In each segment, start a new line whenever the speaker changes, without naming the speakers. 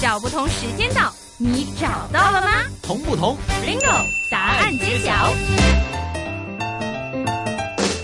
找不同时间到，你找到了吗
同不同
？？Bingo，答案揭晓。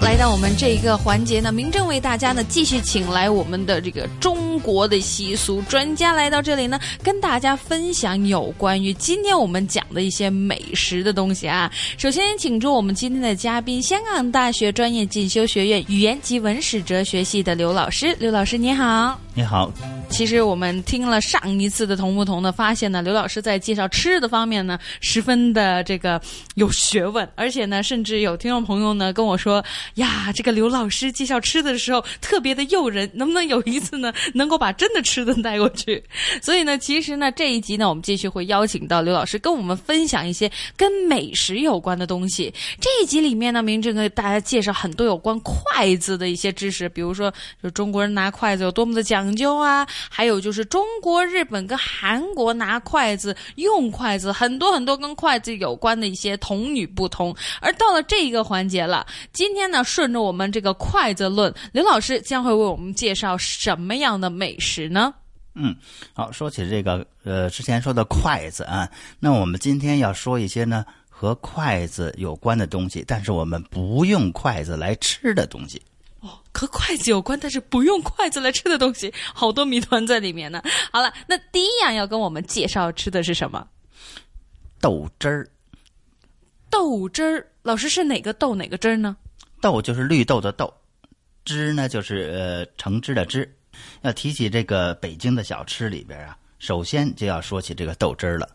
来到我们这一个环节呢，明正为大家呢继续请来我们的这个中国的习俗专家来到这里呢，跟大家分享有关于今天我们讲的一些美食的东西啊。首先，请出我们今天的嘉宾，香港大学专业进修学院语言及文史哲学系的刘老师。刘老师你好。
你好，
其实我们听了上一次的同不同的，发现呢，刘老师在介绍吃的方面呢，十分的这个有学问，而且呢，甚至有听众朋友呢跟我说呀，这个刘老师介绍吃的时候特别的诱人，能不能有一次呢，能够把真的吃的带过去？所以呢，其实呢，这一集呢，我们继续会邀请到刘老师跟我们分享一些跟美食有关的东西。这一集里面呢，明正给大家介绍很多有关筷子的一些知识，比如说，就中国人拿筷子有多么的讲究啊，还有就是中国、日本跟韩国拿筷子、用筷子，很多很多跟筷子有关的一些童女不同。而到了这一个环节了，今天呢，顺着我们这个筷子论，刘老师将会为我们介绍什么样的美食呢？
嗯，好，说起这个呃，之前说的筷子啊，那我们今天要说一些呢和筷子有关的东西，但是我们不用筷子来吃的东西。
哦和筷子有关，但是不用筷子来吃的东西，好多谜团在里面呢。好了，那第一样要跟我们介绍吃的是什么？
豆汁儿，
豆汁儿。老师是哪个豆哪个汁儿呢？
豆就是绿豆的豆，汁呢就是呃橙汁的汁。要提起这个北京的小吃里边啊，首先就要说起这个豆汁儿了。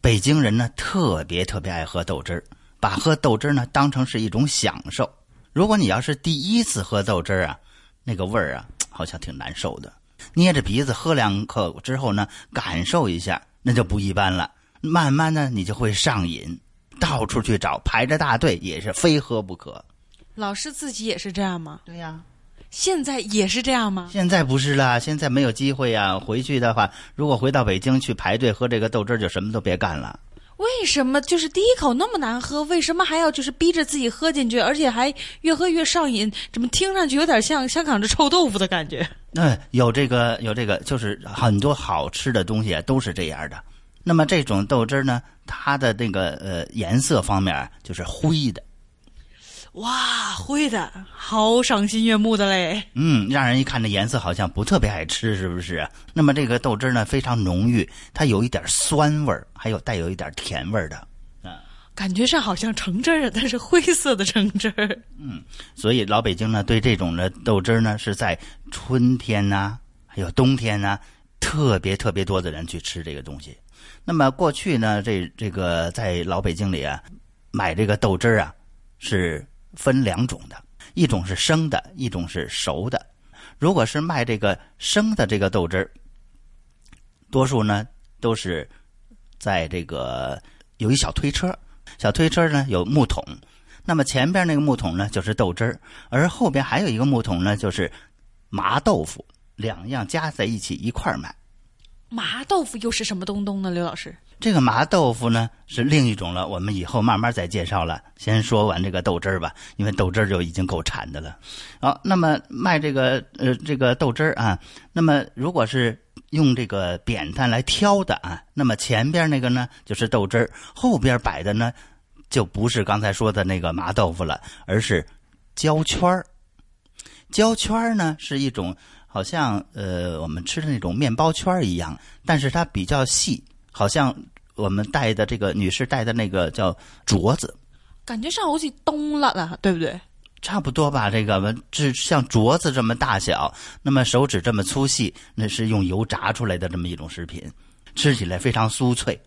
北京人呢特别特别爱喝豆汁儿，把喝豆汁儿呢当成是一种享受。如果你要是第一次喝豆汁儿啊，那个味儿啊好像挺难受的。捏着鼻子喝两口之后呢，感受一下，那就不一般了。慢慢呢，你就会上瘾，到处去找，排着大队也是非喝不可。
老师自己也是这样吗？
对呀、
现在也是这样吗？
现在不是啦，现在没有机会呀、回去的话，如果回到北京去排队喝这个豆汁儿，就什么都别干了。
为什么就是第一口那么难喝？为什么还要就是逼着自己喝进去，而且还越喝越上瘾？怎么听上去有点像香港的臭豆腐的感觉？
嗯，有这个有这个，就是很多好吃的东西啊都是这样的。那么这种豆汁儿呢，它的那个呃颜色方面啊就是灰的，
哇，会的，好赏心悦目的嘞！
嗯，让人一看这颜色好像不特别爱吃，是不是？那么这个豆汁儿呢非常浓郁，它有一点酸味儿，还有带有一点甜味儿的。
感觉上好像橙汁儿，但是灰色的橙汁儿。
嗯所以老北京呢，对这种的豆汁儿呢，是在春天呐、还有冬天呐、特别特别多的人去吃这个东西。那么过去呢，这这个在老北京里啊，买这个豆汁儿啊，是分两种的，一种是生的，一种是熟的。如果是卖这个生的这个豆汁儿，多数呢都是在这个有一小推车，小推车呢有木桶，那么前边那个木桶呢就是豆汁儿，而后边还有一个木桶呢就是麻豆腐，两样加在一起一块儿卖。
麻豆腐又是什么东东呢？刘老师，
这个麻豆腐呢是另一种了，我们以后慢慢再介绍了。先说完这个豆汁儿吧，因为豆汁儿就已经够馋的了。好，那么卖这个呃这个豆汁儿啊，那么如果是用这个扁担来挑的啊，那么前边那个呢就是豆汁儿，后边摆的呢就不是刚才说的那个麻豆腐了，而是焦圈儿。焦圈儿呢是一种好像呃我们吃的那种面包圈儿一样，但是它比较细，好像我们戴的这个女士戴的那个叫镯子，
感觉上好似冬辣啊，对不对？
差不多吧。这个这像镯子这么大小，那么手指这么粗细，那是用油炸出来的这么一种食品，吃起来非常酥脆，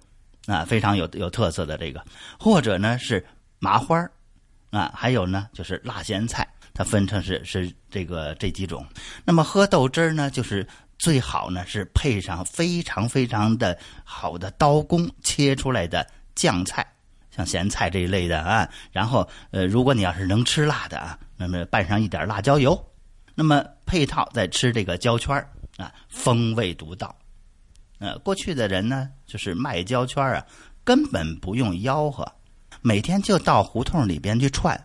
啊，非常有有特色的这个，或者呢是麻花啊，还有呢就是辣咸菜。它分成是是这个这几种，那么喝豆汁呢，就是最好呢是配上非常非常的好的刀工切出来的酱菜，像咸菜这一类的啊。然后呃，如果你要是能吃辣的啊，那么拌上一点辣椒油，那么配套再吃这个焦圈啊，风味独到。呃，过去的人呢，就是卖焦圈啊，根本不用吆喝，每天就到胡同里边去串。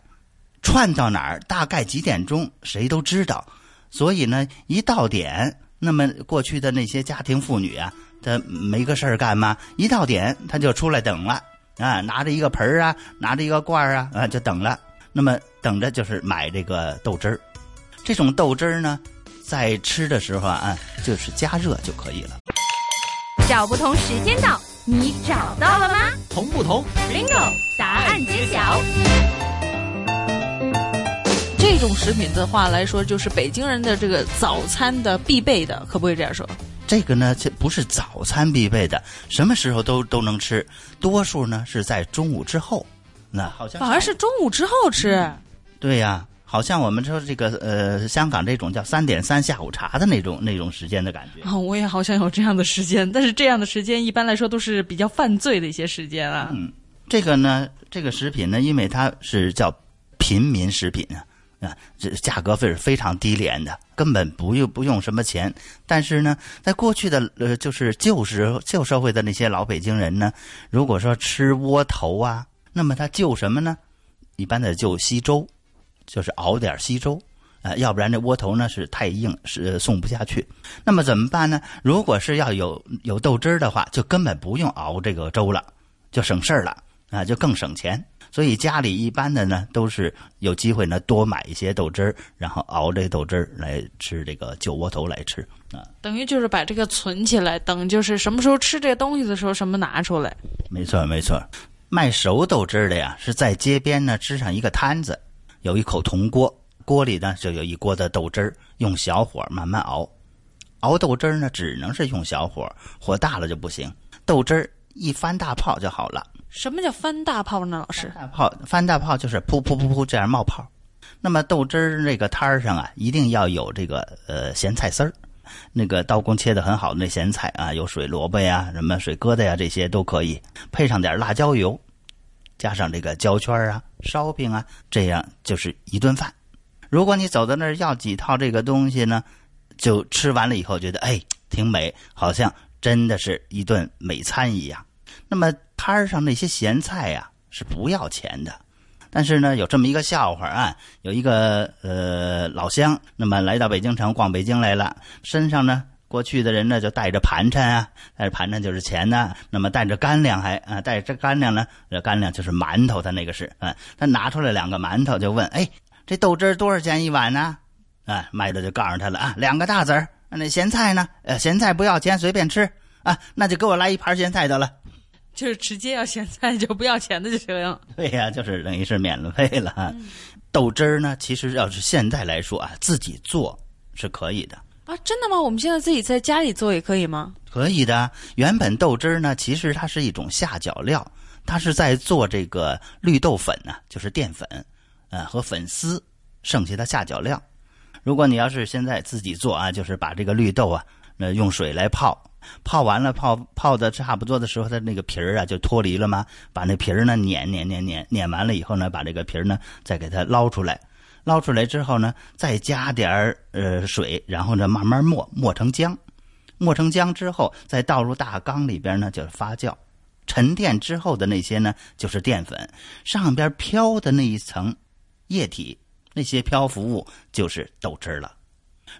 串到哪儿，大概几点钟，谁都知道。所以呢，一到点，那么过去的那些家庭妇女啊，她没个事儿干嘛，一到点她就出来等了啊，拿着一个盆儿啊，拿着一个罐儿啊，啊就等了。那么等着就是买这个豆汁儿，这种豆汁儿呢，在吃的时候啊，就是加热就可以了。
找不同时间到，你找到了吗
同不同
？？Bingo，答案揭晓。
这种食品的话来说，就是北京人的这个早餐的必备的，可不可以这样说？
这个呢，这不是早餐必备的，什么时候都都能吃，多数呢是在中午之后。那好像
反而是中午之后吃。
对呀、好像我们说这个呃，香港这种叫三点三下午茶的那种那种时间的感觉。
啊、我也好像有这样的时间，但是这样的时间一般来说都是比较犯罪的一些时间啊。
嗯这个呢，这个食品呢，因为它是叫平民食品啊，啊，这价格费是非常低廉的，根本不用不用什么钱。但是呢，在过去的呃，就是旧时旧社会的那些老北京人呢，如果说吃窝头啊，那么他就什么呢？一般的就稀粥，就是熬点稀粥。啊，要不然这窝头呢是太硬，是送不下去。那么怎么办呢？如果是要有有豆汁儿的话，就根本不用熬这个粥了，就省事儿了啊，就更省钱。所以家里一般的呢，都是有机会呢多买一些豆汁儿，然后熬这豆汁儿来吃这个酒窝头来吃啊。
等于就是把这个存起来，等就是什么时候吃这个东西的时候，什么拿出来。
没错，没错。卖熟豆汁儿的呀，是在街边呢支上一个摊子，有一口铜锅，锅里呢就有一锅的豆汁儿，用小火慢慢熬。熬豆汁儿呢，只能是用小火，火大了就不行。豆汁儿一翻大泡就好了。
什么叫翻大泡呢？老师，
大泡翻大泡就是噗噗噗噗这样冒泡。那么豆汁儿那个摊儿上啊，一定要有这个呃咸菜丝儿，那个刀工切的很好的那咸菜啊，有水萝卜呀、什么水疙瘩呀，这些都可以，配上点辣椒油，加上这个焦圈啊、烧饼啊，这样就是一顿饭。如果你走到那儿要几套这个东西呢，就吃完了以后觉得哎挺美，好像真的是一顿美餐一样。那么摊上那些咸菜呀、是不要钱的，但是呢有这么一个笑话啊，有一个呃老乡，那么来到北京城逛北京来了，身上呢。过去的人呢，就带着盘缠啊，带着盘缠就是钱呢、那么带着干粮还啊，带着干粮呢，这干粮就是馒头，他那个是啊，他拿出来两个馒头，就问，哎，这豆汁多少钱一碗呢？啊，卖的就告诉他了啊，两个大子儿。那咸菜呢？呃，咸菜不要钱，随便吃啊，那就给我来一盘咸菜得了。
就是直接要咸菜就不要钱的就行。
对呀、就是等于是免了费了啊。豆汁儿呢，其实要是现在来说啊，自己做是可以的。
啊，真的吗？我们现在自己在家里做也可以吗？
可以的，原本豆汁儿呢，其实它是一种下脚料，它是在做这个绿豆粉呢、就是淀粉，呃和粉丝剩下的下脚料。如果你要是现在自己做啊，就是把这个绿豆啊，呃用水来泡，泡完了泡泡的差不多的时候，它那个皮儿啊就脱离了嘛，把那皮儿呢碾碾碾碾碾完了以后呢，把这个皮儿呢再给它捞出来。捞出来之后呢，再加点儿呃水，然后呢慢慢磨磨成浆，磨成浆之后，再倒入大缸里边呢就是发酵，沉淀之后的那些呢就是淀粉，上边飘的那一层液体，那些漂浮物就是豆汁儿了。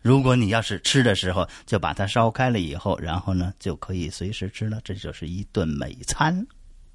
如果你要是吃的时候就把它烧开了以后，然后呢就可以随时吃了，这就是一顿美餐。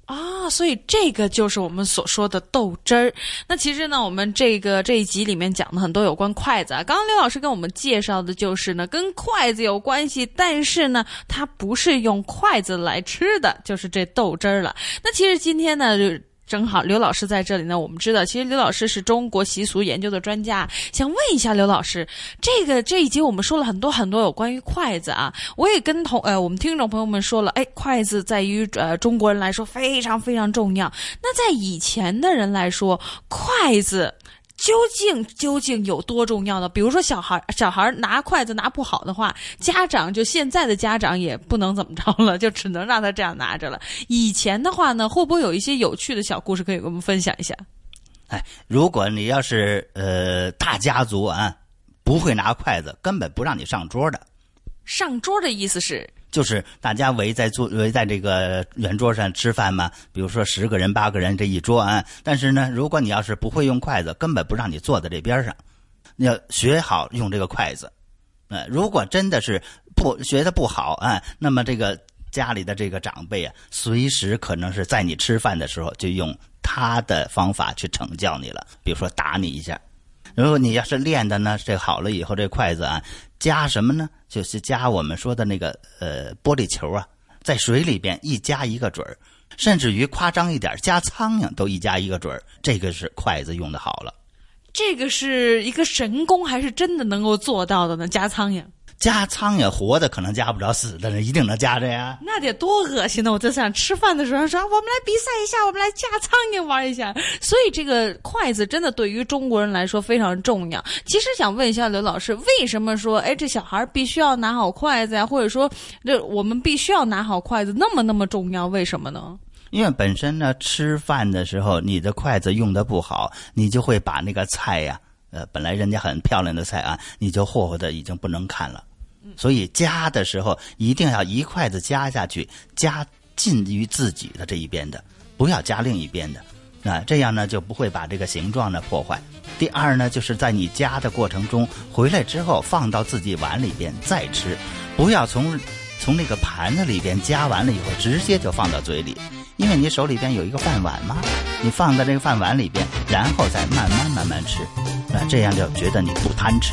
啊，所以这个就是我们所说的豆汁儿。那其实呢，我们这个这一集里面讲的很多有关筷子啊。刚刚刘老师跟我们介绍的就是呢，跟筷子有关系，但是呢，它不是用筷子来吃的，就是这豆汁儿了。那其实今天呢，就正好刘老师在这里呢，我们知道，其实刘老师是中国习俗研究的专家。想问一下刘老师，这个这一集我们说了很多很多有关于筷子啊，我也跟同呃我们听众朋友们说了，哎，筷子在于呃中国人来说非常非常重要。那在以前的人来说，筷子。究竟究竟有多重要呢？比如说小孩小孩拿筷子拿不好的话，家长就现在的家长也不能怎么着了，就只能让他这样拿着了。以前的话呢，会不会有一些有趣的小故事可以跟我们分享一下？
哎，如果你要是呃大家族啊，不会拿筷子，根本不让你上桌的。
上桌的意思是
就是大家围在坐围在这个圆桌上吃饭嘛，比如说十个人、八个人这一桌啊。但是呢，如果你要是不会用筷子，根本不让你坐在这边上。你要学好用这个筷子。呃，如果真的是不学的不好啊，那么这个家里的这个长辈啊，随时可能是在你吃饭的时候就用他的方法去惩教你了，比如说打你一下。如果你要是练的呢，这好了以后，这筷子啊，加什么呢？就是加我们说的那个呃玻璃球啊，在水里边一加一个准儿，甚至于夸张一点，加苍蝇都一加一个准儿。这个是筷子用的好了。
这个是一个神功，还是真的能够做到的呢？加苍蝇。
加苍蝇活的可能加不着，死的人一定能加着呀。
那得多恶心呢！我在想吃饭的时候说，我们来比赛一下，我们来加苍蝇玩一下。所以这个筷子真的对于中国人来说非常重要。其实想问一下刘老师，为什么说哎这小孩必须要拿好筷子呀？或者说这我们必须要拿好筷子，那么那么重要？为什么呢？
因为本身呢，吃饭的时候你的筷子用的不好，你就会把那个菜呀，呃，本来人家很漂亮的菜啊，你就霍霍的已经不能看了。所以夹的时候一定要一筷子夹下去，夹近于自己的这一边的，不要夹另一边的，啊，这样呢就不会把这个形状呢破坏。第二呢，就是在你夹的过程中回来之后放到自己碗里边再吃，不要从从那个盘子里边夹完了以后直接就放到嘴里，因为你手里边有一个饭碗嘛，你放在这个饭碗里边，然后再慢慢慢慢吃，啊，这样就觉得你不贪吃。